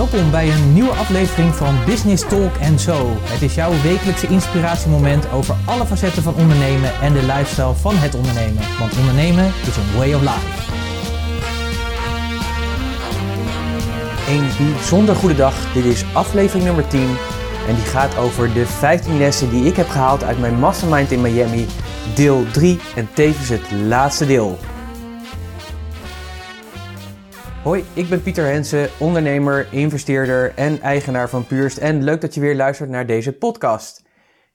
Welkom bij een nieuwe aflevering van Business Talk Zo. Het is jouw wekelijkse inspiratiemoment over alle facetten van ondernemen en de lifestyle van het ondernemen. Want ondernemen is een way of life. Een bijzonder goede dag. Dit is aflevering nummer 10 en die gaat over de 15 lessen die ik heb gehaald uit mijn mastermind in Miami, deel 3 en tevens het laatste deel. Hoi, ik ben Pieter Hensen, ondernemer, investeerder en eigenaar van Puurst. En leuk dat je weer luistert naar deze podcast.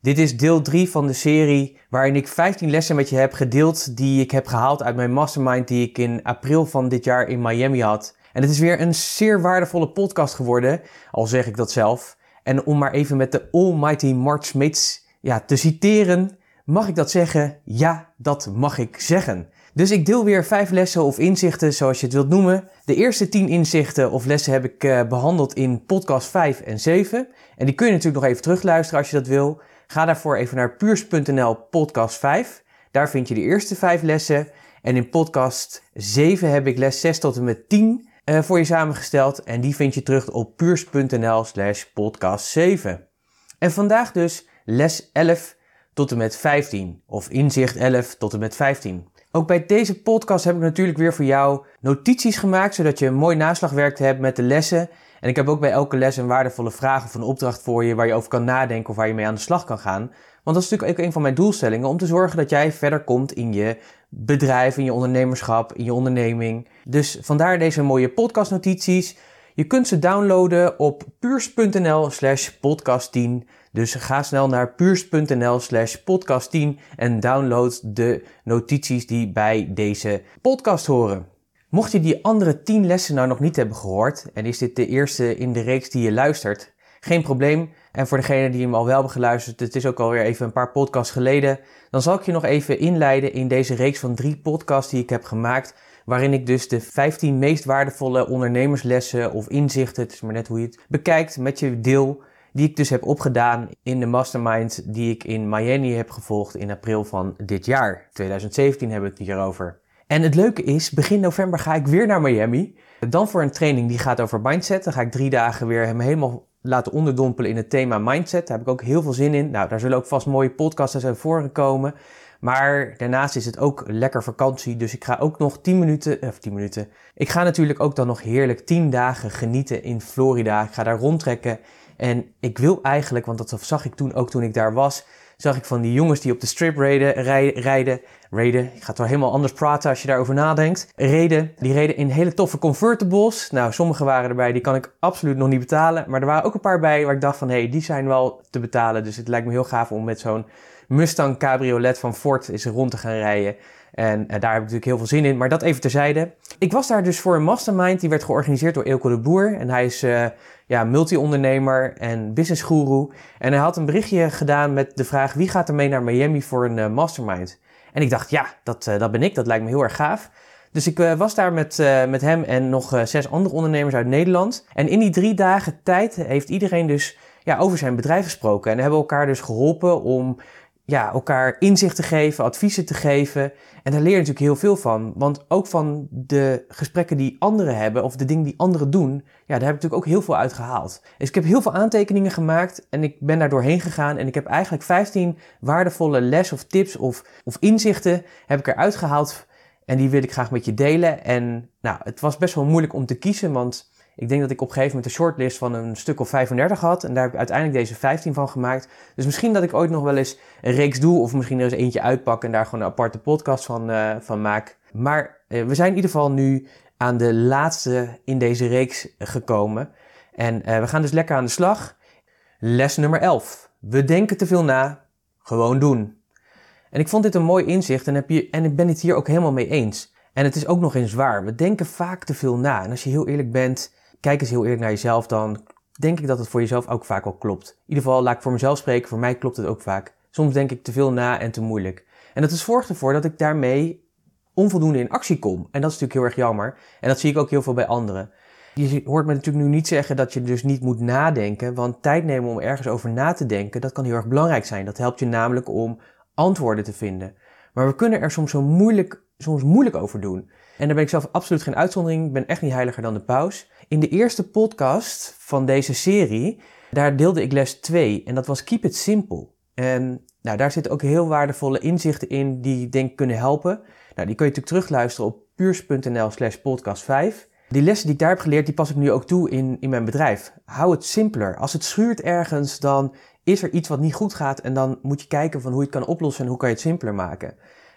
Dit is deel 3 van de serie waarin ik 15 lessen met je heb gedeeld die ik heb gehaald uit mijn mastermind die ik in april van dit jaar in Miami had. En het is weer een zeer waardevolle podcast geworden, al zeg ik dat zelf. En om maar even met de almighty Mart Smits ja, te citeren, mag ik dat zeggen? Ja, dat mag ik zeggen. Dus ik deel weer vijf lessen of inzichten, zoals je het wilt noemen. De eerste tien inzichten of lessen heb ik uh, behandeld in podcast 5 en 7. En die kun je natuurlijk nog even terugluisteren als je dat wil. Ga daarvoor even naar puurs.nl podcast 5. Daar vind je de eerste vijf lessen. En in podcast 7 heb ik les 6 tot en met 10 uh, voor je samengesteld. En die vind je terug op puurs.nl slash podcast 7. En vandaag dus les 11 tot en met 15. Of inzicht 11 tot en met 15. Ook bij deze podcast heb ik natuurlijk weer voor jou notities gemaakt, zodat je een mooi naslagwerk hebt met de lessen. En ik heb ook bij elke les een waardevolle vraag of een opdracht voor je waar je over kan nadenken of waar je mee aan de slag kan gaan. Want dat is natuurlijk ook een van mijn doelstellingen om te zorgen dat jij verder komt in je bedrijf, in je ondernemerschap, in je onderneming. Dus vandaar deze mooie podcastnotities. Je kunt ze downloaden op puurs.nl slash podcast 10. Dus ga snel naar puurs.nl slash podcast 10 en download de notities die bij deze podcast horen. Mocht je die andere 10 lessen nou nog niet hebben gehoord en is dit de eerste in de reeks die je luistert, geen probleem. En voor degenen die hem al wel hebben geluisterd, het is ook alweer even een paar podcasts geleden, dan zal ik je nog even inleiden in deze reeks van drie podcasts die ik heb gemaakt, waarin ik dus de 15 meest waardevolle ondernemerslessen of inzichten, het is maar net hoe je het bekijkt, met je deel die ik dus heb opgedaan in de mastermind die ik in Miami heb gevolgd in april van dit jaar. 2017 hebben we het hierover. En het leuke is, begin november ga ik weer naar Miami. Dan voor een training die gaat over mindset. Dan ga ik drie dagen weer hem helemaal laten onderdompelen in het thema mindset. Daar heb ik ook heel veel zin in. Nou, daar zullen ook vast mooie podcasts uit voorgekomen. Maar daarnaast is het ook lekker vakantie. Dus ik ga ook nog 10 minuten, of 10 minuten. Ik ga natuurlijk ook dan nog heerlijk 10 dagen genieten in Florida. Ik ga daar rondtrekken. En ik wil eigenlijk, want dat zag ik toen ook toen ik daar was, zag ik van die jongens die op de strip reden, rijden, rijden, ik ga het wel helemaal anders praten als je daarover nadenkt, reden, die reden in hele toffe convertibles. Nou, sommige waren erbij, die kan ik absoluut nog niet betalen, maar er waren ook een paar bij waar ik dacht van, hé, hey, die zijn wel te betalen, dus het lijkt me heel gaaf om met zo'n Mustang cabriolet van Ford eens rond te gaan rijden. En uh, daar heb ik natuurlijk heel veel zin in, maar dat even terzijde. Ik was daar dus voor een mastermind, die werd georganiseerd door Eelco de Boer. En hij is uh, ja, multi-ondernemer en business guru. En hij had een berichtje gedaan met de vraag, wie gaat er mee naar Miami voor een uh, mastermind? En ik dacht, ja, dat, dat ben ik, dat lijkt me heel erg gaaf. Dus ik was daar met, met hem en nog zes andere ondernemers uit Nederland. En in die drie dagen tijd heeft iedereen dus ja, over zijn bedrijf gesproken. En hebben elkaar dus geholpen om ja, elkaar inzicht te geven, adviezen te geven. En daar leer je natuurlijk heel veel van. Want ook van de gesprekken die anderen hebben, of de dingen die anderen doen, ja, daar heb ik natuurlijk ook heel veel uit gehaald. Dus ik heb heel veel aantekeningen gemaakt en ik ben daar doorheen gegaan. En ik heb eigenlijk 15 waardevolle les of tips of, of inzichten heb ik eruit gehaald. En die wil ik graag met je delen. En nou, het was best wel moeilijk om te kiezen, want ik denk dat ik op een gegeven moment een shortlist van een stuk of 35 had. En daar heb ik uiteindelijk deze 15 van gemaakt. Dus misschien dat ik ooit nog wel eens een reeks doe. Of misschien er eens eentje uitpak en daar gewoon een aparte podcast van, uh, van maak. Maar uh, we zijn in ieder geval nu aan de laatste in deze reeks gekomen. En uh, we gaan dus lekker aan de slag. Les nummer 11. We denken te veel na. Gewoon doen. En ik vond dit een mooi inzicht en, heb je, en ik ben het hier ook helemaal mee eens. En het is ook nog eens waar. We denken vaak te veel na. En als je heel eerlijk bent, kijk eens heel eerlijk naar jezelf, dan denk ik dat het voor jezelf ook vaak al klopt. In ieder geval, laat ik voor mezelf spreken, voor mij klopt het ook vaak. Soms denk ik te veel na en te moeilijk. En dat is zorgt ervoor dat ik daarmee onvoldoende in actie kom. En dat is natuurlijk heel erg jammer. En dat zie ik ook heel veel bij anderen. Je hoort me natuurlijk nu niet zeggen dat je dus niet moet nadenken, want tijd nemen om ergens over na te denken, dat kan heel erg belangrijk zijn. Dat helpt je namelijk om antwoorden te vinden. Maar we kunnen er soms zo moeilijk, soms moeilijk over doen. En daar ben ik zelf absoluut geen uitzondering. Ik ben echt niet heiliger dan de paus. In de eerste podcast van deze serie, daar deelde ik les 2. En dat was Keep It Simple. En nou, daar zitten ook heel waardevolle inzichten in die denk kunnen helpen. Nou, die kun je natuurlijk terugluisteren op puurs.nl slash podcast 5. Die lessen die ik daar heb geleerd, die pas ik nu ook toe in, in mijn bedrijf. Hou het simpeler. Als het schuurt ergens, dan is er iets wat niet goed gaat en dan moet je kijken van hoe je het kan oplossen en hoe kan je het simpeler maken.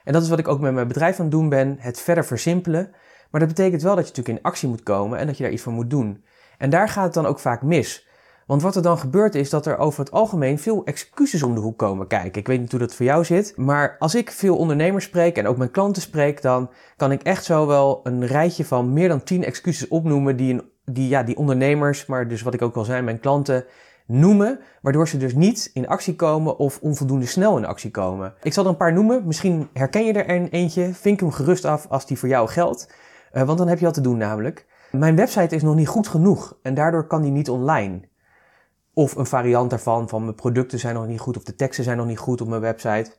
En dat is wat ik ook met mijn bedrijf aan het doen ben, het verder versimpelen. Maar dat betekent wel dat je natuurlijk in actie moet komen en dat je daar iets voor moet doen. En daar gaat het dan ook vaak mis. Want wat er dan gebeurt is dat er over het algemeen veel excuses om de hoek komen kijken. Ik weet niet hoe dat voor jou zit, maar als ik veel ondernemers spreek en ook mijn klanten spreek, dan kan ik echt zo wel een rijtje van meer dan 10 excuses opnoemen die, die, ja, die ondernemers, maar dus wat ik ook al zei, mijn klanten noemen, waardoor ze dus niet in actie komen of onvoldoende snel in actie komen. Ik zal er een paar noemen, misschien herken je er een eentje, vink hem gerust af als die voor jou geldt, uh, want dan heb je wat te doen namelijk. Mijn website is nog niet goed genoeg en daardoor kan die niet online. Of een variant daarvan, van mijn producten zijn nog niet goed of de teksten zijn nog niet goed op mijn website.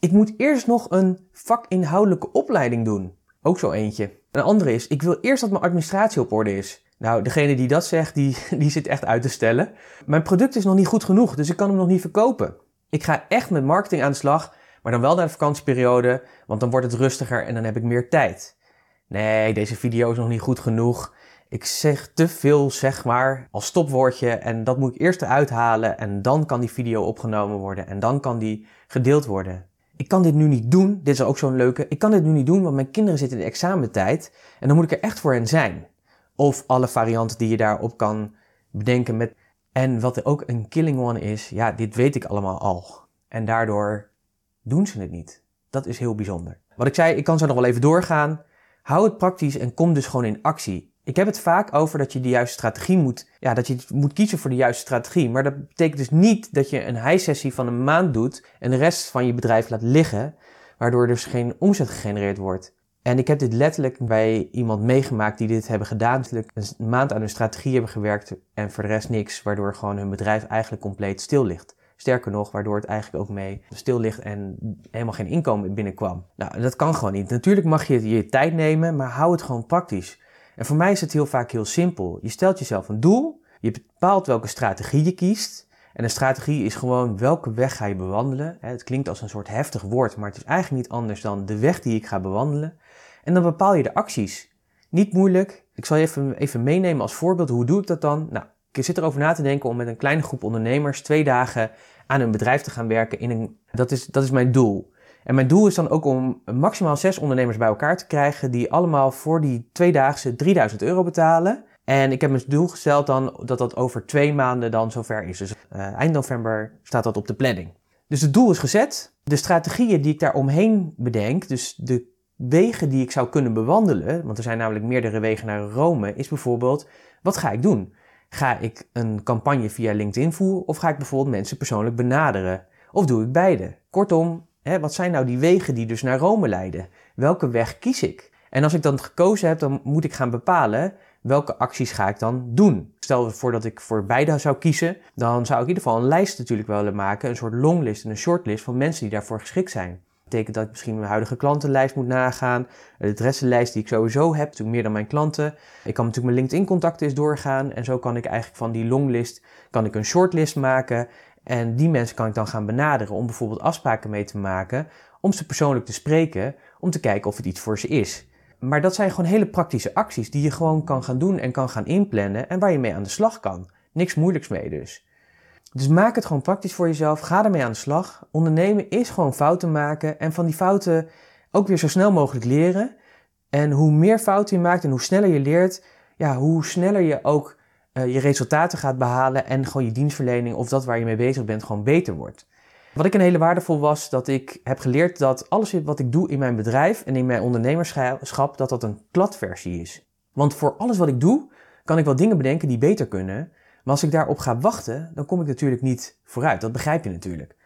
Ik moet eerst nog een vakinhoudelijke opleiding doen. Ook zo eentje. Een andere is, ik wil eerst dat mijn administratie op orde is. Nou, degene die dat zegt, die, die zit echt uit te stellen. Mijn product is nog niet goed genoeg, dus ik kan hem nog niet verkopen. Ik ga echt met marketing aan de slag, maar dan wel naar de vakantieperiode, want dan wordt het rustiger en dan heb ik meer tijd. Nee, deze video is nog niet goed genoeg. Ik zeg te veel, zeg maar, als stopwoordje en dat moet ik eerst eruit halen en dan kan die video opgenomen worden en dan kan die gedeeld worden. Ik kan dit nu niet doen, dit is ook zo'n leuke, ik kan dit nu niet doen want mijn kinderen zitten in de examentijd en dan moet ik er echt voor hen zijn. Of alle varianten die je daarop kan bedenken met... En wat er ook een killing one is, ja, dit weet ik allemaal al. En daardoor doen ze het niet. Dat is heel bijzonder. Wat ik zei, ik kan zo nog wel even doorgaan. Hou het praktisch en kom dus gewoon in actie. Ik heb het vaak over dat je de juiste strategie moet, ja, dat je moet kiezen voor de juiste strategie. Maar dat betekent dus niet dat je een high sessie van een maand doet en de rest van je bedrijf laat liggen, waardoor dus geen omzet gegenereerd wordt. En ik heb dit letterlijk bij iemand meegemaakt die dit hebben gedaan. Een maand aan hun strategie hebben gewerkt en voor de rest niks. Waardoor gewoon hun bedrijf eigenlijk compleet stil ligt. Sterker nog, waardoor het eigenlijk ook mee stil ligt en helemaal geen inkomen binnenkwam. Nou, dat kan gewoon niet. Natuurlijk mag je je tijd nemen, maar hou het gewoon praktisch. En voor mij is het heel vaak heel simpel. Je stelt jezelf een doel, je bepaalt welke strategie je kiest. En een strategie is gewoon welke weg ga je bewandelen. Het klinkt als een soort heftig woord, maar het is eigenlijk niet anders dan de weg die ik ga bewandelen. En dan bepaal je de acties. Niet moeilijk. Ik zal je even, even meenemen als voorbeeld. Hoe doe ik dat dan? Nou, ik zit erover na te denken om met een kleine groep ondernemers twee dagen aan een bedrijf te gaan werken. In een, dat, is, dat is mijn doel. En mijn doel is dan ook om maximaal zes ondernemers bij elkaar te krijgen die allemaal voor die tweedaagse 3000 euro betalen. En ik heb mijn doel gesteld dan dat dat over twee maanden dan zover is. Dus uh, eind november staat dat op de planning. Dus het doel is gezet. De strategieën die ik daar omheen bedenk, dus de wegen die ik zou kunnen bewandelen, want er zijn namelijk meerdere wegen naar Rome, is bijvoorbeeld, wat ga ik doen? Ga ik een campagne via LinkedIn voeren of ga ik bijvoorbeeld mensen persoonlijk benaderen? Of doe ik beide? Kortom, hè, wat zijn nou die wegen die dus naar Rome leiden? Welke weg kies ik? En als ik dan gekozen heb, dan moet ik gaan bepalen welke acties ga ik dan doen. Stel voor dat ik voor beide zou kiezen, dan zou ik in ieder geval een lijst natuurlijk willen maken, een soort longlist en een shortlist van mensen die daarvoor geschikt zijn betekent dat ik misschien mijn huidige klantenlijst moet nagaan. De adressenlijst die ik sowieso heb, natuurlijk meer dan mijn klanten. Ik kan natuurlijk mijn LinkedIn-contacten eens doorgaan. En zo kan ik eigenlijk van die longlist kan ik een shortlist maken. En die mensen kan ik dan gaan benaderen om bijvoorbeeld afspraken mee te maken. Om ze persoonlijk te spreken, om te kijken of het iets voor ze is. Maar dat zijn gewoon hele praktische acties die je gewoon kan gaan doen en kan gaan inplannen en waar je mee aan de slag kan. Niks moeilijks mee dus. Dus maak het gewoon praktisch voor jezelf. Ga ermee aan de slag. Ondernemen is gewoon fouten maken en van die fouten ook weer zo snel mogelijk leren. En hoe meer fouten je maakt en hoe sneller je leert, ja, hoe sneller je ook uh, je resultaten gaat behalen en gewoon je dienstverlening of dat waar je mee bezig bent gewoon beter wordt. Wat ik een hele waardevol was, dat ik heb geleerd dat alles wat ik doe in mijn bedrijf en in mijn ondernemerschap, dat dat een kladversie is. Want voor alles wat ik doe, kan ik wel dingen bedenken die beter kunnen. Maar als ik daarop ga wachten, dan kom ik natuurlijk niet vooruit. Dat begrijp je natuurlijk.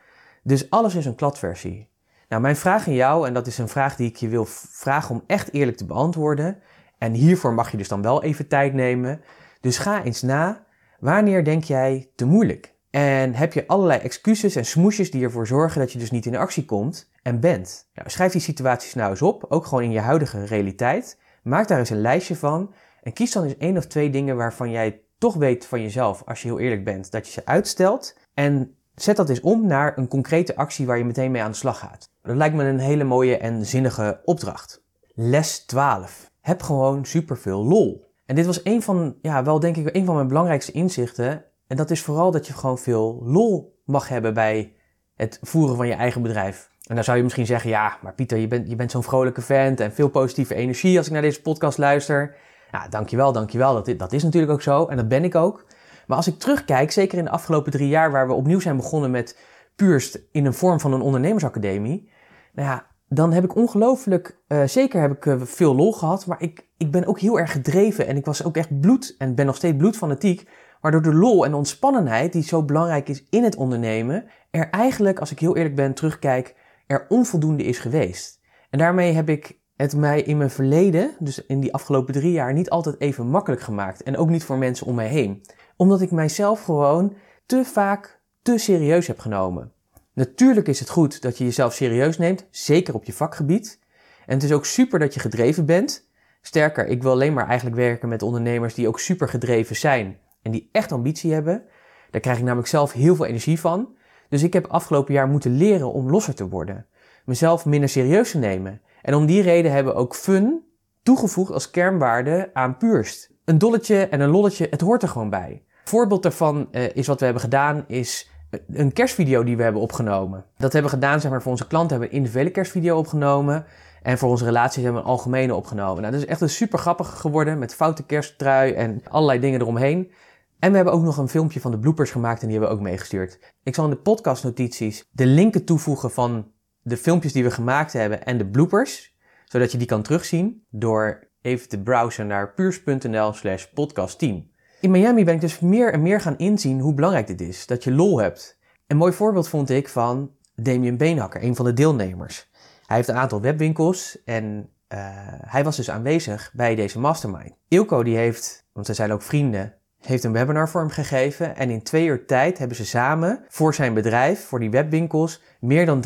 Dus alles is een kladversie. Nou, mijn vraag aan jou, en dat is een vraag die ik je wil vragen om echt eerlijk te beantwoorden. En hiervoor mag je dus dan wel even tijd nemen. Dus ga eens na, wanneer denk jij te moeilijk? En heb je allerlei excuses en smoesjes die ervoor zorgen dat je dus niet in actie komt en bent. Nou, schrijf die situaties nou eens op, ook gewoon in je huidige realiteit. Maak daar eens een lijstje van en kies dan eens één of twee dingen waarvan jij toch weet van jezelf, als je heel eerlijk bent, dat je ze uitstelt. En zet dat eens om naar een concrete actie waar je meteen mee aan de slag gaat. Dat lijkt me een hele mooie en zinnige opdracht. Les 12. Heb gewoon superveel lol. En dit was een van, ja, wel denk ik, een van mijn belangrijkste inzichten. En dat is vooral dat je gewoon veel lol mag hebben bij het voeren van je eigen bedrijf. En dan zou je misschien zeggen, ja, maar Pieter, je bent, je bent zo'n vrolijke vent en veel positieve energie als ik naar deze podcast luister. Ja, dankjewel, dankjewel. Dat, dat is natuurlijk ook zo en dat ben ik ook. Maar als ik terugkijk, zeker in de afgelopen drie jaar waar we opnieuw zijn begonnen met Puurst in een vorm van een ondernemersacademie. Nou ja, dan heb ik ongelooflijk, uh, zeker heb ik uh, veel lol gehad, maar ik, ik ben ook heel erg gedreven en ik was ook echt bloed en ben nog steeds bloedfanatiek. Waardoor de lol en de ontspannenheid die zo belangrijk is in het ondernemen, er eigenlijk, als ik heel eerlijk ben, terugkijk, er onvoldoende is geweest. En daarmee heb ik het mij in mijn verleden, dus in die afgelopen drie jaar, niet altijd even makkelijk gemaakt. En ook niet voor mensen om mij heen. Omdat ik mijzelf gewoon te vaak te serieus heb genomen. Natuurlijk is het goed dat je jezelf serieus neemt, zeker op je vakgebied. En het is ook super dat je gedreven bent. Sterker, ik wil alleen maar eigenlijk werken met ondernemers die ook super gedreven zijn en die echt ambitie hebben. Daar krijg ik namelijk zelf heel veel energie van. Dus ik heb afgelopen jaar moeten leren om losser te worden. Mezelf minder serieus te nemen. En om die reden hebben we ook fun toegevoegd als kernwaarde aan Puurst. Een dolletje en een lolletje, het hoort er gewoon bij. voorbeeld daarvan uh, is wat we hebben gedaan, is een kerstvideo die we hebben opgenomen. Dat hebben we gedaan, zeg maar, voor onze klanten hebben we een individuele kerstvideo opgenomen. En voor onze relaties hebben we een algemene opgenomen. Nou, dat is echt een super grappig geworden met foute kersttrui en allerlei dingen eromheen. En we hebben ook nog een filmpje van de bloopers gemaakt en die hebben we ook meegestuurd. Ik zal in de podcastnotities de linken toevoegen van de filmpjes die we gemaakt hebben en de bloopers, zodat je die kan terugzien door even te browsen naar puurs.nl slash podcastteam. In Miami ben ik dus meer en meer gaan inzien hoe belangrijk dit is, dat je lol hebt. Een mooi voorbeeld vond ik van Damien Beenhakker, een van de deelnemers. Hij heeft een aantal webwinkels en uh, hij was dus aanwezig bij deze mastermind. Ilko die heeft, want ze zijn ook vrienden, heeft een webinar voor hem gegeven. En in twee uur tijd hebben ze samen voor zijn bedrijf, voor die webwinkels, meer dan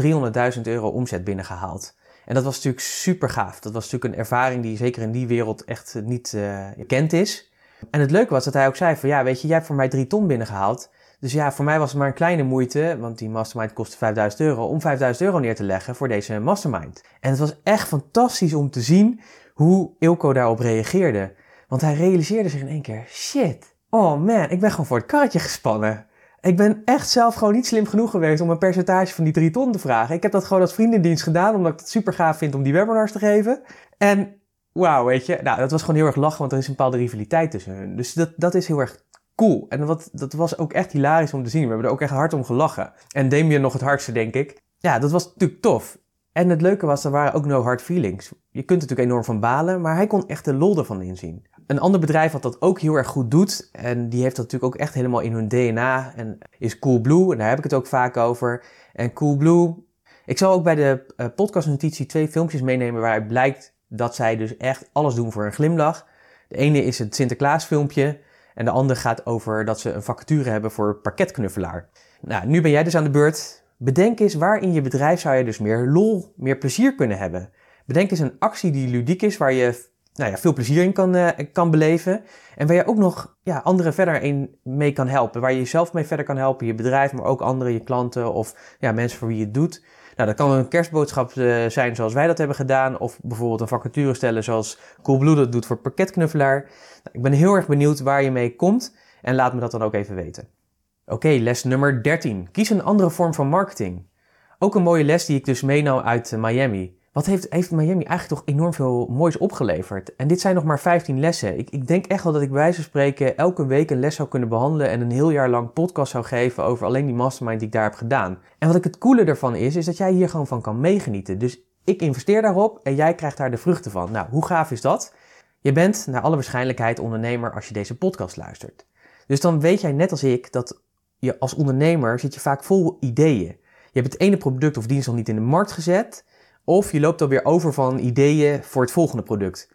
300.000 euro omzet binnengehaald. En dat was natuurlijk super gaaf. Dat was natuurlijk een ervaring die zeker in die wereld echt niet uh, bekend is. En het leuke was dat hij ook zei van ja, weet je, jij hebt voor mij drie ton binnengehaald. Dus ja, voor mij was het maar een kleine moeite, want die mastermind kostte 5000 euro, om 5000 euro neer te leggen voor deze mastermind. En het was echt fantastisch om te zien hoe Ilko daarop reageerde. Want hij realiseerde zich in één keer, shit, oh man, ik ben gewoon voor het karretje gespannen. Ik ben echt zelf gewoon niet slim genoeg geweest om een percentage van die 3 ton te vragen. Ik heb dat gewoon als vriendendienst gedaan, omdat ik het super gaaf vind om die webinars te geven. En wauw, weet je, nou, dat was gewoon heel erg lachen, want er is een bepaalde rivaliteit tussen hun. Dus dat, dat is heel erg cool. En wat, dat was ook echt hilarisch om te zien. We hebben er ook echt hard om gelachen. En Damien nog het hardste, denk ik. Ja, dat was natuurlijk tof. En het leuke was, er waren ook no hard feelings. Je kunt er natuurlijk enorm van balen, maar hij kon echt de lol ervan inzien. Een ander bedrijf wat dat ook heel erg goed doet, en die heeft dat natuurlijk ook echt helemaal in hun DNA, en is Coolblue, en daar heb ik het ook vaak over. En Coolblue, ik zal ook bij de uh, podcastnotitie twee filmpjes meenemen waaruit blijkt dat zij dus echt alles doen voor een glimlach. De ene is het Sinterklaas filmpje, en de andere gaat over dat ze een vacature hebben voor parketknuffelaar. Nou, nu ben jij dus aan de beurt. Bedenk eens waar in je bedrijf zou je dus meer lol, meer plezier kunnen hebben. Bedenk eens een actie die ludiek is, waar je nou ja, veel plezier in kan, uh, kan beleven. En waar je ook nog ja, anderen verder in mee kan helpen. Waar je jezelf mee verder kan helpen, je bedrijf, maar ook anderen, je klanten of ja, mensen voor wie je het doet. Nou, dat kan een kerstboodschap uh, zijn zoals wij dat hebben gedaan. Of bijvoorbeeld een vacature stellen zoals Coolblue dat doet voor parketknuffelaar. Nou, ik ben heel erg benieuwd waar je mee komt. En laat me dat dan ook even weten. Oké, les nummer 13. Kies een andere vorm van marketing. Ook een mooie les die ik dus meenam uit uh, Miami. Wat heeft, heeft Miami eigenlijk toch enorm veel moois opgeleverd? En dit zijn nog maar 15 lessen. Ik, ik denk echt wel dat ik bij wijze van spreken elke week een les zou kunnen behandelen en een heel jaar lang podcast zou geven over alleen die mastermind die ik daar heb gedaan. En wat ik het coole ervan is, is dat jij hier gewoon van kan meegenieten. Dus ik investeer daarop en jij krijgt daar de vruchten van. Nou, hoe gaaf is dat? Je bent naar alle waarschijnlijkheid ondernemer als je deze podcast luistert. Dus dan weet jij net als ik dat je als ondernemer zit je vaak vol ideeën. Je hebt het ene product of dienst nog niet in de markt gezet. Of je loopt alweer over van ideeën voor het volgende product.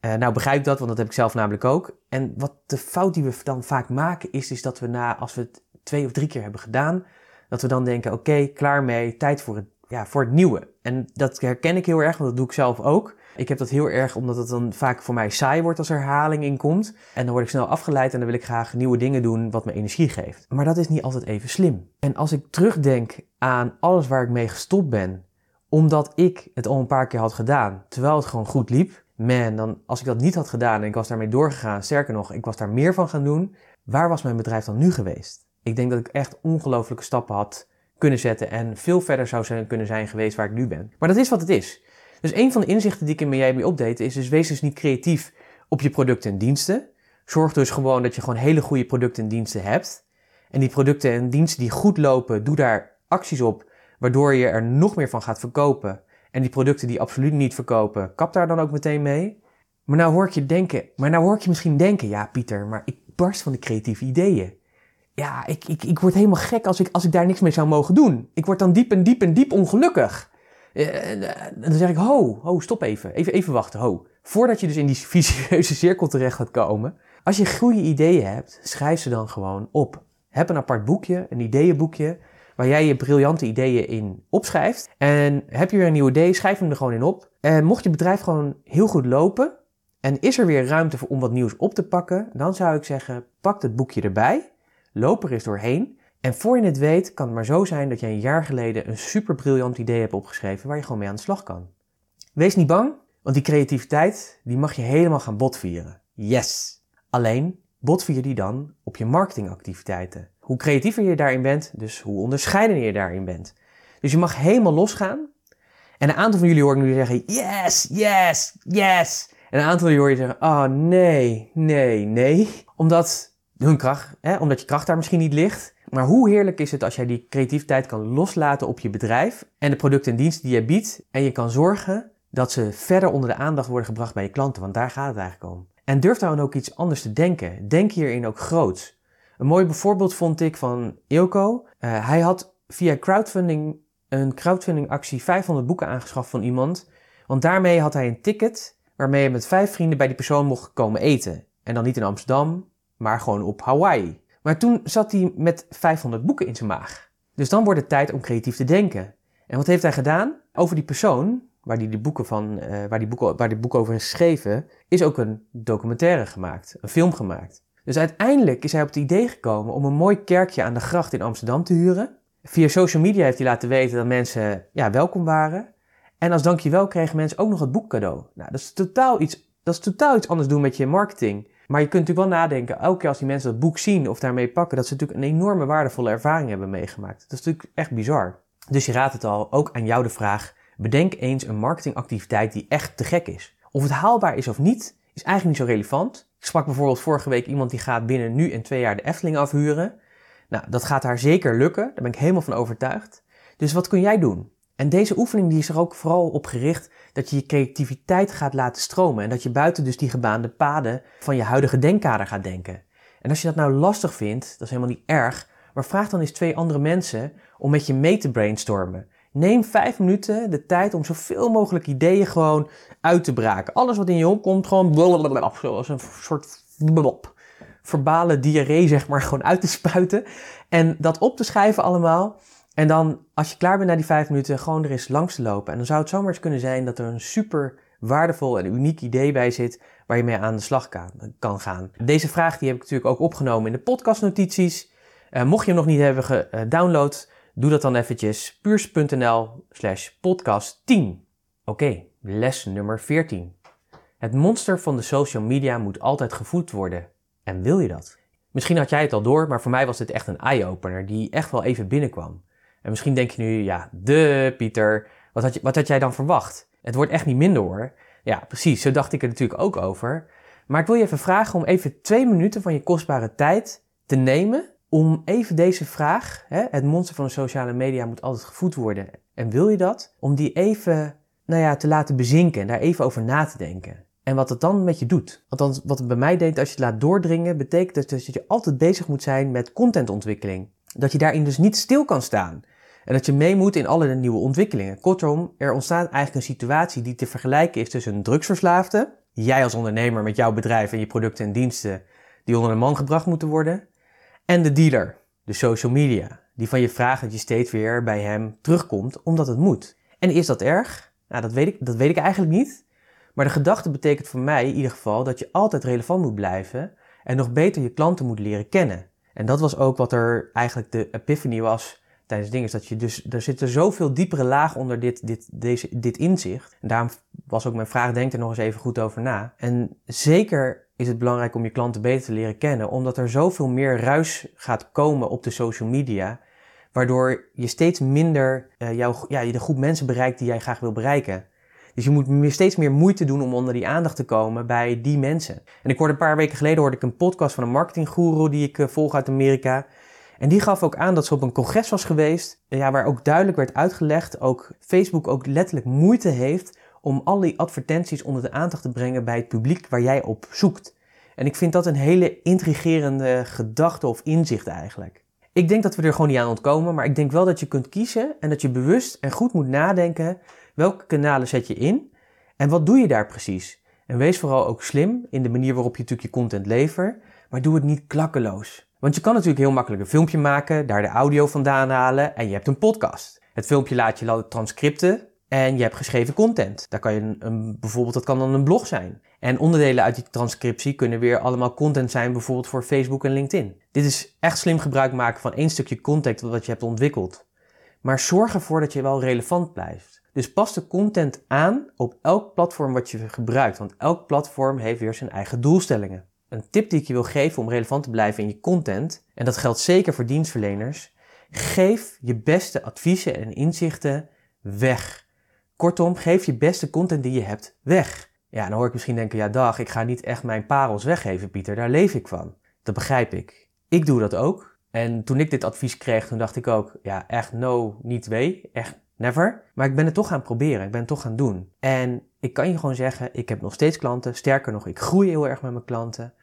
Uh, nou begrijp dat, want dat heb ik zelf namelijk ook. En wat de fout die we dan vaak maken is, is dat we na, als we het twee of drie keer hebben gedaan, dat we dan denken, oké, klaar mee, tijd voor het, ja, voor het nieuwe. En dat herken ik heel erg, want dat doe ik zelf ook. Ik heb dat heel erg omdat het dan vaak voor mij saai wordt als er herhaling in komt. En dan word ik snel afgeleid en dan wil ik graag nieuwe dingen doen wat me energie geeft. Maar dat is niet altijd even slim. En als ik terugdenk aan alles waar ik mee gestopt ben, omdat ik het al een paar keer had gedaan, terwijl het gewoon goed liep. Man, dan als ik dat niet had gedaan en ik was daarmee doorgegaan, sterker nog, ik was daar meer van gaan doen, waar was mijn bedrijf dan nu geweest? Ik denk dat ik echt ongelooflijke stappen had kunnen zetten en veel verder zou zijn, kunnen zijn geweest waar ik nu ben. Maar dat is wat het is. Dus een van de inzichten die ik in Miami update is dus wees dus niet creatief op je producten en diensten. Zorg dus gewoon dat je gewoon hele goede producten en diensten hebt. En die producten en diensten die goed lopen, doe daar acties op, waardoor je er nog meer van gaat verkopen. En die producten die absoluut niet verkopen, kap daar dan ook meteen mee. Maar nou hoor ik je denken, maar nou hoor ik je misschien denken, ja Pieter, maar ik barst van de creatieve ideeën. Ja, ik, ik, ik word helemaal gek als ik, als ik daar niks mee zou mogen doen. Ik word dan diep en diep en diep ongelukkig. En eh, dan zeg ik, ho, ho, stop even. Even, even wachten, ho. Voordat je dus in die vicieuze cirkel terecht gaat komen. Als je goede ideeën hebt, schrijf ze dan gewoon op. Heb een apart boekje, een ideeënboekje, waar jij je briljante ideeën in opschrijft. En heb je weer een nieuw idee, schrijf hem er gewoon in op. En mocht je bedrijf gewoon heel goed lopen en is er weer ruimte voor om wat nieuws op te pakken, dan zou ik zeggen, pak het boekje erbij, loop er eens doorheen en voor je het weet, kan het maar zo zijn dat je een jaar geleden een super briljant idee hebt opgeschreven waar je gewoon mee aan de slag kan. Wees niet bang, want die creativiteit, die mag je helemaal gaan botvieren. Yes! Alleen, botvier die dan op je marketingactiviteiten. Hoe creatiever je daarin bent, dus hoe onderscheidender je daarin bent. Dus je mag helemaal losgaan. En een aantal van jullie hoor ik nu zeggen, yes, yes, yes. En een aantal van jullie je zeggen, oh nee, nee, nee. Omdat hun kracht, hè, omdat je kracht daar misschien niet ligt. Maar hoe heerlijk is het als jij die creativiteit kan loslaten op je bedrijf en de producten en diensten die je biedt en je kan zorgen dat ze verder onder de aandacht worden gebracht bij je klanten, want daar gaat het eigenlijk om. En durf dan ook iets anders te denken. Denk hierin ook groot. Een mooi voorbeeld vond ik van Ilko. Uh, hij had via crowdfunding een crowdfunding actie 500 boeken aangeschaft van iemand, want daarmee had hij een ticket waarmee hij met vijf vrienden bij die persoon mocht komen eten. En dan niet in Amsterdam, maar gewoon op Hawaii. Maar toen zat hij met 500 boeken in zijn maag. Dus dan wordt het tijd om creatief te denken. En wat heeft hij gedaan? Over die persoon, waar die, boeken van, uh, waar, die waar die boek over is geschreven, is ook een documentaire gemaakt, een film gemaakt. Dus uiteindelijk is hij op het idee gekomen om een mooi kerkje aan de gracht in Amsterdam te huren. Via social media heeft hij laten weten dat mensen ja, welkom waren. En als dankjewel kregen mensen ook nog het boek cadeau. Nou, dat is totaal iets, dat is totaal iets anders doen met je marketing. Maar je kunt natuurlijk wel nadenken, elke keer als die mensen dat boek zien of daarmee pakken, dat ze natuurlijk een enorme waardevolle ervaring hebben meegemaakt. Dat is natuurlijk echt bizar. Dus je raadt het al, ook aan jou de vraag, bedenk eens een marketingactiviteit die echt te gek is. Of het haalbaar is of niet, is eigenlijk niet zo relevant. Ik sprak bijvoorbeeld vorige week iemand die gaat binnen nu en twee jaar de Efteling afhuren. Nou, dat gaat haar zeker lukken, daar ben ik helemaal van overtuigd. Dus wat kun jij doen? En deze oefening die is er ook vooral op gericht dat je je creativiteit gaat laten stromen en dat je buiten dus die gebaande paden van je huidige denkkader gaat denken. En als je dat nou lastig vindt, dat is helemaal niet erg, maar vraag dan eens twee andere mensen om met je mee te brainstormen. Neem vijf minuten de tijd om zoveel mogelijk ideeën gewoon uit te braken. Alles wat in je opkomt, gewoon zoals een soort verbale diarree, zeg maar, gewoon uit te spuiten. En dat op te schrijven allemaal. En dan, als je klaar bent na die vijf minuten, gewoon er eens langs te lopen. En dan zou het zomaar eens kunnen zijn dat er een super waardevol en uniek idee bij zit waar je mee aan de slag kan, kan gaan. Deze vraag die heb ik natuurlijk ook opgenomen in de podcastnotities. Uh, mocht je hem nog niet hebben gedownload, doe dat dan eventjes puurs.nl slash podcast 10. Oké, les nummer 14. Het monster van de social media moet altijd gevoed worden. En wil je dat? Misschien had jij het al door, maar voor mij was dit echt een eye-opener die echt wel even binnenkwam. En misschien denk je nu, ja, de Pieter, wat had, je, wat had jij dan verwacht? Het wordt echt niet minder hoor. Ja, precies, zo dacht ik er natuurlijk ook over. Maar ik wil je even vragen om even twee minuten van je kostbare tijd te nemen om even deze vraag, hè, het monster van de sociale media moet altijd gevoed worden. En wil je dat? Om die even, nou ja, te laten bezinken en daar even over na te denken. En wat het dan met je doet. Want wat het bij mij deed, als je het laat doordringen, betekent dus dat je altijd bezig moet zijn met contentontwikkeling. Dat je daarin dus niet stil kan staan. En dat je mee moet in alle nieuwe ontwikkelingen. Kortom, er ontstaat eigenlijk een situatie die te vergelijken is tussen een drugsverslaafde, jij als ondernemer met jouw bedrijf en je producten en diensten die onder de man gebracht moeten worden, en de dealer. de social media. Die van je vraagt dat je steeds weer bij hem terugkomt omdat het moet. En is dat erg? Nou, dat weet ik, dat weet ik eigenlijk niet. Maar de gedachte betekent voor mij in ieder geval dat je altijd relevant moet blijven en nog beter je klanten moet leren kennen. En dat was ook wat er eigenlijk de epiphany was tijdens dingen. Dat je dus, er zit er zoveel diepere laag onder dit, dit, deze, dit inzicht. En daarom was ook mijn vraag, denk er nog eens even goed over na. En zeker is het belangrijk om je klanten beter te leren kennen, omdat er zoveel meer ruis gaat komen op de social media, waardoor je steeds minder uh, jouw, ja, de groep mensen bereikt die jij graag wil bereiken. Dus je moet steeds meer moeite doen om onder die aandacht te komen bij die mensen. En ik hoorde een paar weken geleden hoorde ik een podcast van een marketinggoeroe die ik uh, volg uit Amerika. En die gaf ook aan dat ze op een congres was geweest, ja, waar ook duidelijk werd uitgelegd, ook Facebook ook letterlijk moeite heeft om al die advertenties onder de aandacht te brengen bij het publiek waar jij op zoekt. En ik vind dat een hele intrigerende gedachte of inzicht eigenlijk. Ik denk dat we er gewoon niet aan ontkomen, maar ik denk wel dat je kunt kiezen en dat je bewust en goed moet nadenken welke kanalen zet je in en wat doe je daar precies. En wees vooral ook slim in de manier waarop je natuurlijk je content levert, maar doe het niet klakkeloos. Want je kan natuurlijk heel makkelijk een filmpje maken, daar de audio vandaan halen en je hebt een podcast. Het filmpje laat je transcripten en je hebt geschreven content. Daar kan je een, bijvoorbeeld, dat kan dan een blog zijn. En onderdelen uit die transcriptie kunnen weer allemaal content zijn, bijvoorbeeld voor Facebook en LinkedIn. Dit is echt slim gebruik maken van één stukje content wat je hebt ontwikkeld. Maar zorg ervoor dat je wel relevant blijft. Dus pas de content aan op elk platform wat je gebruikt, want elk platform heeft weer zijn eigen doelstellingen. Een tip die ik je wil geven om relevant te blijven in je content, en dat geldt zeker voor dienstverleners, geef je beste adviezen en inzichten weg. Kortom, geef je beste content die je hebt weg. Ja, dan hoor ik misschien denken, ja dag, ik ga niet echt mijn parels weggeven, Pieter, daar leef ik van. Dat begrijp ik. Ik doe dat ook. En toen ik dit advies kreeg, toen dacht ik ook, ja, echt no, niet way, echt never. Maar ik ben het toch gaan proberen, ik ben het toch gaan doen. En ik kan je gewoon zeggen, ik heb nog steeds klanten, sterker nog, ik groei heel erg met mijn klanten.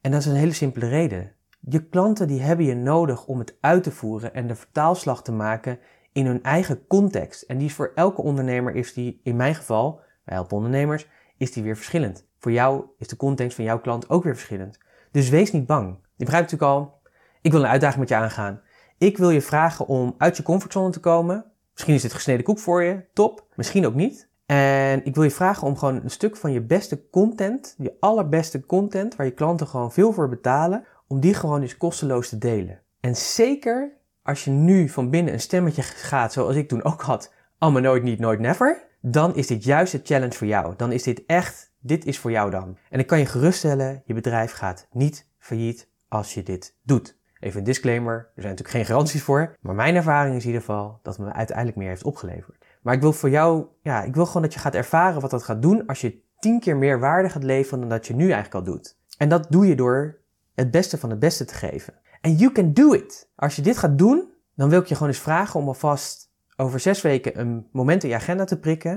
En dat is een hele simpele reden. Je klanten die hebben je nodig om het uit te voeren en de vertaalslag te maken in hun eigen context. En die is voor elke ondernemer, is die in mijn geval, wij helpen ondernemers, is die weer verschillend. Voor jou is de context van jouw klant ook weer verschillend. Dus wees niet bang. Je begrijpt natuurlijk al, ik wil een uitdaging met je aangaan. Ik wil je vragen om uit je comfortzone te komen. Misschien is dit gesneden koek voor je, top. Misschien ook niet. En ik wil je vragen om gewoon een stuk van je beste content, je allerbeste content, waar je klanten gewoon veel voor betalen, om die gewoon eens kosteloos te delen. En zeker als je nu van binnen een stemmetje gaat, zoals ik toen ook had, allemaal nooit, niet, nooit, never, dan is dit juist de challenge voor jou. Dan is dit echt, dit is voor jou dan. En ik kan je geruststellen, je bedrijf gaat niet failliet als je dit doet. Even een disclaimer, er zijn natuurlijk geen garanties voor, maar mijn ervaring is in ieder geval dat het me uiteindelijk meer heeft opgeleverd. Maar ik wil voor jou, ja, ik wil gewoon dat je gaat ervaren wat dat gaat doen als je tien keer meer waarde gaat leveren dan dat je nu eigenlijk al doet. En dat doe je door het beste van het beste te geven. En you can do it. Als je dit gaat doen, dan wil ik je gewoon eens vragen om alvast over zes weken een moment in je agenda te prikken.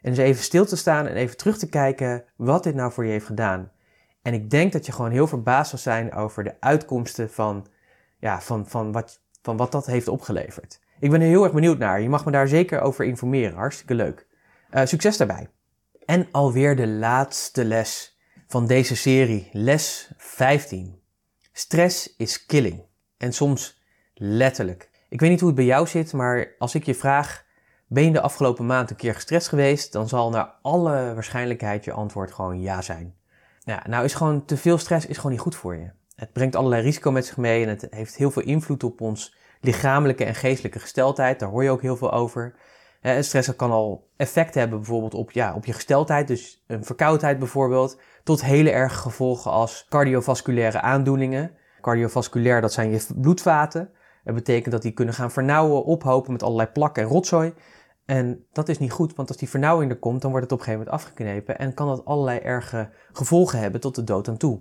En eens even stil te staan en even terug te kijken wat dit nou voor je heeft gedaan. En ik denk dat je gewoon heel verbaasd zal zijn over de uitkomsten van, ja, van, van, wat, van wat dat heeft opgeleverd. Ik ben er heel erg benieuwd naar. Je mag me daar zeker over informeren. Hartstikke leuk. Uh, succes daarbij. En alweer de laatste les van deze serie, les 15. Stress is killing. En soms letterlijk. Ik weet niet hoe het bij jou zit, maar als ik je vraag: ben je de afgelopen maand een keer gestrest geweest? Dan zal naar alle waarschijnlijkheid je antwoord gewoon ja zijn. Nou is gewoon te veel stress is gewoon niet goed voor je. Het brengt allerlei risico met zich mee en het heeft heel veel invloed op ons lichamelijke en geestelijke gesteldheid. Daar hoor je ook heel veel over. stress kan al effect hebben bijvoorbeeld op, ja, op je gesteldheid, dus een verkoudheid bijvoorbeeld, tot hele erge gevolgen als cardiovasculaire aandoeningen. Cardiovasculair, dat zijn je bloedvaten. Dat betekent dat die kunnen gaan vernauwen, ophopen met allerlei plakken en rotzooi. En dat is niet goed, want als die vernauwing er komt, dan wordt het op een gegeven moment afgeknepen en kan dat allerlei erge gevolgen hebben tot de dood aan toe.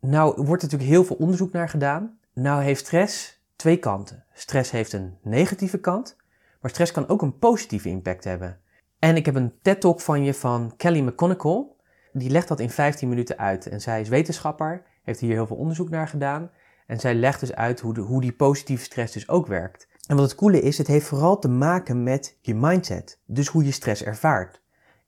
Nou wordt natuurlijk heel veel onderzoek naar gedaan. Nou heeft stress twee kanten. Stress heeft een negatieve kant, maar stress kan ook een positieve impact hebben. En ik heb een TED-talk van je van Kelly McConnell. Die legt dat in 15 minuten uit. En zij is wetenschapper, heeft hier heel veel onderzoek naar gedaan. En zij legt dus uit hoe, hoe die positieve stress dus ook werkt. En wat het coole is, het heeft vooral te maken met je mindset. Dus hoe je stress ervaart.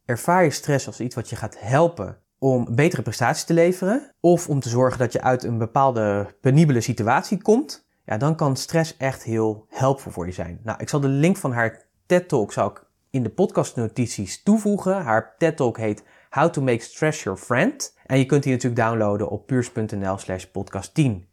Ervaar je stress als iets wat je gaat helpen om betere prestaties te leveren, of om te zorgen dat je uit een bepaalde penibele situatie komt, ja, dan kan stress echt heel helpvol voor je zijn. Nou, ik zal de link van haar TED Talk ik in de podcastnotities toevoegen. Haar TED Talk heet How to Make Stress Your Friend. En je kunt die natuurlijk downloaden op puurs.nl slash podcast 10.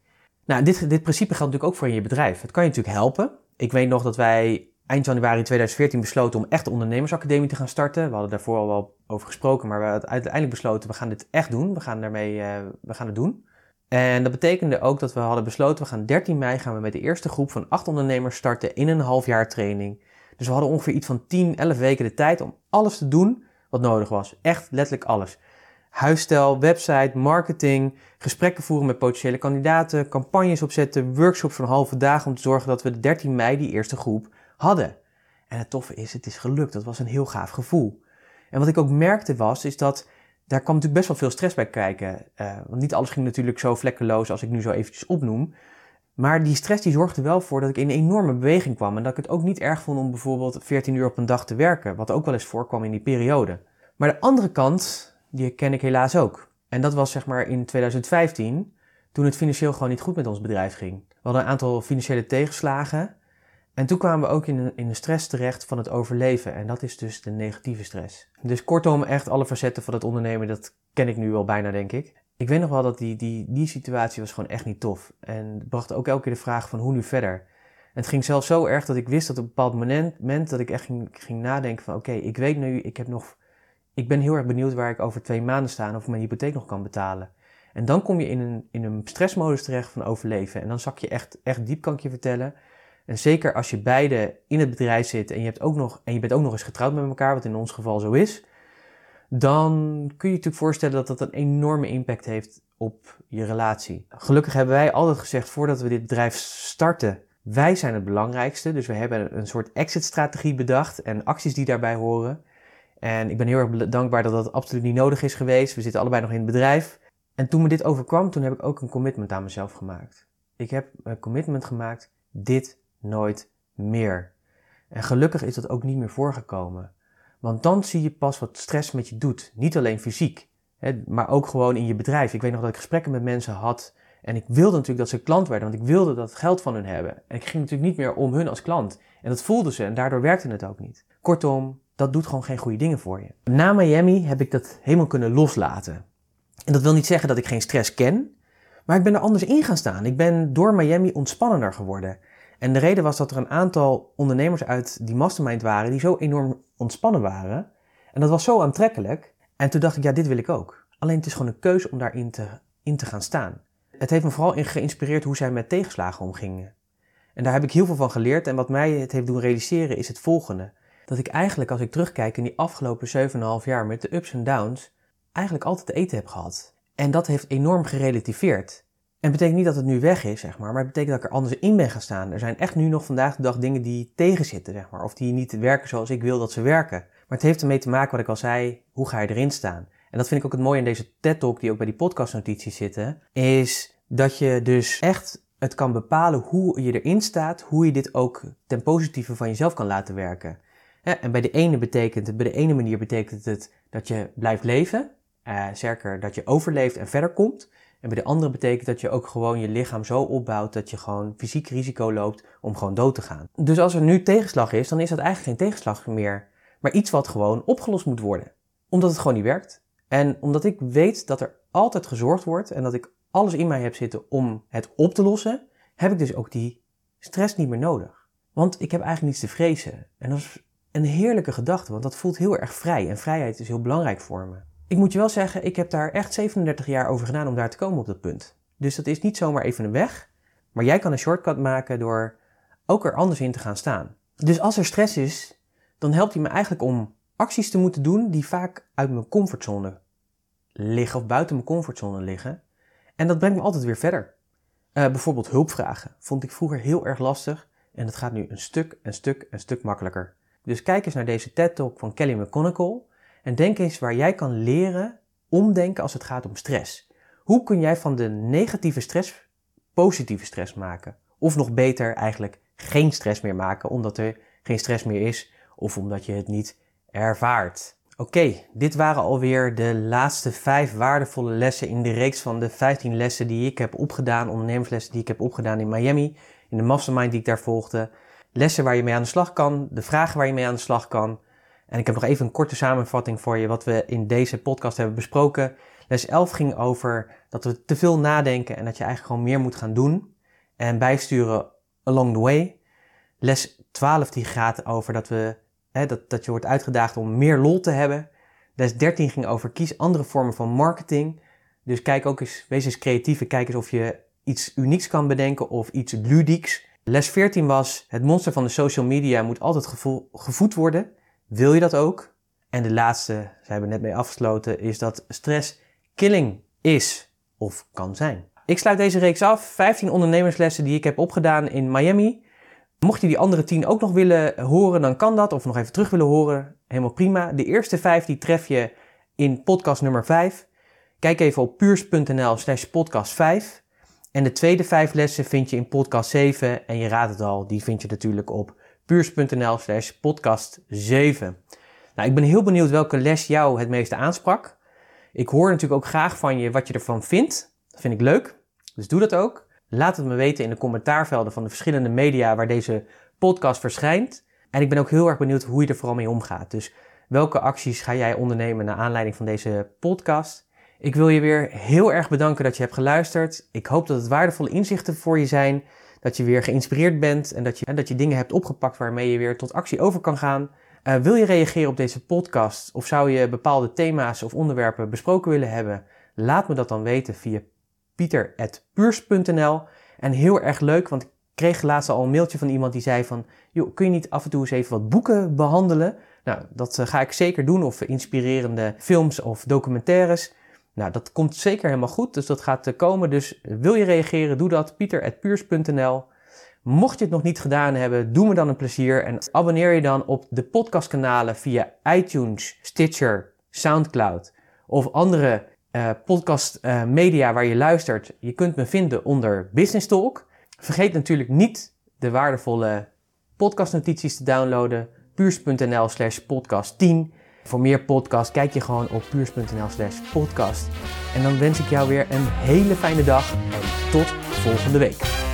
Nou, dit, dit principe geldt natuurlijk ook voor in je bedrijf. Het kan je natuurlijk helpen. Ik weet nog dat wij eind januari 2014 besloten om echt de ondernemersacademie te gaan starten. We hadden daarvoor al wel over gesproken, maar we hebben uiteindelijk besloten, we gaan dit echt doen. We gaan, daarmee, uh, we gaan het doen. En dat betekende ook dat we hadden besloten, we gaan 13 mei gaan we met de eerste groep van acht ondernemers starten in een half jaar training. Dus we hadden ongeveer iets van 10, 11 weken de tijd om alles te doen wat nodig was. Echt letterlijk alles. Huisstijl, website, marketing, gesprekken voeren met potentiële kandidaten, campagnes opzetten, workshops van halve dagen om te zorgen dat we de 13 mei die eerste groep hadden. En het toffe is, het is gelukt. Dat was een heel gaaf gevoel. En wat ik ook merkte was, is dat daar kwam natuurlijk best wel veel stress bij kijken. Uh, want niet alles ging natuurlijk zo vlekkeloos als ik nu zo eventjes opnoem. Maar die stress die zorgde wel voor dat ik in een enorme beweging kwam. En dat ik het ook niet erg vond om bijvoorbeeld 14 uur op een dag te werken. Wat ook wel eens voorkwam in die periode. Maar de andere kant, die ken ik helaas ook. En dat was zeg maar in 2015, toen het financieel gewoon niet goed met ons bedrijf ging. We hadden een aantal financiële tegenslagen. En toen kwamen we ook in de, in de stress terecht van het overleven. En dat is dus de negatieve stress. Dus kortom, echt alle facetten van het ondernemen, dat ken ik nu wel bijna, denk ik. Ik weet nog wel dat die, die, die situatie was gewoon echt niet tof. En bracht ook elke keer de vraag van hoe nu verder. En het ging zelfs zo erg dat ik wist dat op een bepaald moment, moment dat ik echt ging, ging nadenken van oké, ik weet nu, ik heb nog, ik ben heel erg benieuwd waar ik over twee maanden sta en of mijn hypotheek nog kan betalen. En dan kom je in een, in een stressmodus terecht van overleven. En dan zak je echt, echt diep, kan ik je vertellen. En zeker als je beide in het bedrijf zit en je, hebt ook nog, en je bent ook nog eens getrouwd met elkaar, wat in ons geval zo is, dan kun je je natuurlijk voorstellen dat dat een enorme impact heeft op je relatie. Gelukkig hebben wij altijd gezegd voordat we dit bedrijf starten, wij zijn het belangrijkste. Dus we hebben een soort exit-strategie bedacht en acties die daarbij horen. En ik ben heel erg dankbaar dat dat absoluut niet nodig is geweest. We zitten allebei nog in het bedrijf. En toen me dit overkwam, toen heb ik ook een commitment aan mezelf gemaakt. Ik heb een commitment gemaakt, dit nooit meer. En gelukkig is dat ook niet meer voorgekomen. Want dan zie je pas wat stress met je doet. Niet alleen fysiek, hè, maar ook gewoon in je bedrijf. Ik weet nog dat ik gesprekken met mensen had. En ik wilde natuurlijk dat ze klant werden, want ik wilde dat geld van hun hebben. En ik ging natuurlijk niet meer om hun als klant. En dat voelden ze en daardoor werkte het ook niet. Kortom, dat doet gewoon geen goede dingen voor je. Na Miami heb ik dat helemaal kunnen loslaten. En dat wil niet zeggen dat ik geen stress ken, maar ik ben er anders in gaan staan. Ik ben door Miami ontspannender geworden. En de reden was dat er een aantal ondernemers uit die mastermind waren die zo enorm ontspannen waren. En dat was zo aantrekkelijk. En toen dacht ik, ja, dit wil ik ook. Alleen het is gewoon een keuze om daarin te, in te gaan staan. Het heeft me vooral in geïnspireerd hoe zij met tegenslagen omgingen. En daar heb ik heel veel van geleerd. En wat mij het heeft doen realiseren is het volgende. Dat ik eigenlijk, als ik terugkijk in die afgelopen 7,5 jaar met de ups en downs, eigenlijk altijd te eten heb gehad. En dat heeft enorm gerelativeerd. En betekent niet dat het nu weg is, zeg maar, maar het betekent dat ik er anders in ben gaan staan. Er zijn echt nu nog vandaag de dag dingen die tegenzitten, zeg maar, of die niet werken zoals ik wil dat ze werken. Maar het heeft ermee te maken, wat ik al zei, hoe ga je erin staan? En dat vind ik ook het mooie in deze TED-talk, die ook bij die podcastnotities zitten, is dat je dus echt het kan bepalen hoe je erin staat, hoe je dit ook ten positieve van jezelf kan laten werken. En bij de ene betekent het, bij de ene manier betekent het dat je blijft leven, zeker dat je overleeft en verder komt. En bij de andere betekent dat je ook gewoon je lichaam zo opbouwt dat je gewoon fysiek risico loopt om gewoon dood te gaan. Dus als er nu tegenslag is, dan is dat eigenlijk geen tegenslag meer, maar iets wat gewoon opgelost moet worden. Omdat het gewoon niet werkt. En omdat ik weet dat er altijd gezorgd wordt en dat ik alles in mij heb zitten om het op te lossen, heb ik dus ook die stress niet meer nodig. Want ik heb eigenlijk niets te vrezen. En dat is een heerlijke gedachte, want dat voelt heel erg vrij. En vrijheid is heel belangrijk voor me. Ik moet je wel zeggen, ik heb daar echt 37 jaar over gedaan om daar te komen op dat punt. Dus dat is niet zomaar even een weg. Maar jij kan een shortcut maken door ook er anders in te gaan staan. Dus als er stress is, dan helpt hij me eigenlijk om acties te moeten doen die vaak uit mijn comfortzone liggen of buiten mijn comfortzone liggen. En dat brengt me altijd weer verder. Uh, bijvoorbeeld hulpvragen vond ik vroeger heel erg lastig en het gaat nu een stuk, een stuk, een stuk makkelijker. Dus kijk eens naar deze TED-talk van Kelly McConnell en denk eens waar jij kan leren omdenken als het gaat om stress. Hoe kun jij van de negatieve stress positieve stress maken? Of nog beter eigenlijk geen stress meer maken omdat er geen stress meer is of omdat je het niet ervaart. Oké, dit waren alweer de laatste vijf waardevolle lessen in de reeks van de 15 lessen die ik heb opgedaan, ondernemerslessen die ik heb opgedaan in Miami. in de mastermind die ik daar volgde. Lessen waar je mee aan de slag kan, de vragen waar je mee aan de slag kan. En ik heb nog even een korte samenvatting voor je wat we in deze podcast hebben besproken. Les 11 ging over dat we te veel nadenken en dat je eigenlijk gewoon meer moet gaan doen. En bijsturen along the way. Les 12 die gaat over dat, we, hè, dat, dat je wordt uitgedaagd om meer lol te hebben. Les 13 ging over kies andere vormen van marketing. Dus kijk ook eens, wees eens creatief en kijk eens of je iets unieks kan bedenken of iets ludieks. Les 14 was, het monster van de social media moet altijd gevoed worden. Wil je dat ook? En de laatste, daar hebben net mee afgesloten, is dat stress killing is of kan zijn. Ik sluit deze reeks af. 15 ondernemerslessen die ik heb opgedaan in Miami. Mocht je die andere 10 ook nog willen horen, dan kan dat. Of nog even terug willen horen, helemaal prima. De eerste 5 die tref je in podcast nummer 5. Kijk even op puurs.nl slash podcast 5. En de tweede 5 lessen vind je in podcast 7. En je raadt het al, die vind je natuurlijk op puurs.nl slash podcast 7. Nou, ik ben heel benieuwd welke les jou het meeste aansprak. Ik hoor natuurlijk ook graag van je wat je ervan vindt. Dat vind ik leuk. Dus doe dat ook. Laat het me weten in de commentaarvelden van de verschillende media waar deze podcast verschijnt. En ik ben ook heel erg benieuwd hoe je er vooral mee omgaat. Dus welke acties ga jij ondernemen naar aanleiding van deze podcast? Ik wil je weer heel erg bedanken dat je hebt geluisterd. Ik hoop dat het waardevolle inzichten voor je zijn. Dat je weer geïnspireerd bent en dat je, dat je dingen hebt opgepakt waarmee je weer tot actie over kan gaan. Uh, wil je reageren op deze podcast of zou je bepaalde thema's of onderwerpen besproken willen hebben? Laat me dat dan weten via pieter.puurs.nl. En heel erg leuk, want ik kreeg laatst al een mailtje van iemand die zei van... Joh, kun je niet af en toe eens even wat boeken behandelen? Nou, dat eh, ga ik zeker doen. Of inspirerende films of documentaires. Nou, dat komt zeker helemaal goed. Dus dat gaat eh, komen. Dus wil je reageren, doe dat. pieter.puurs.nl. Mocht je het nog niet gedaan hebben, doe me dan een plezier. En abonneer je dan op de podcastkanalen via iTunes, Stitcher, Soundcloud of andere uh, podcast uh, media waar je luistert. Je kunt me vinden onder Business Talk. Vergeet natuurlijk niet de waardevolle podcastnotities te downloaden. puurs.nl slash podcast 10. Voor meer podcast kijk je gewoon op puurs.nl slash podcast. En dan wens ik jou weer een hele fijne dag en tot volgende week.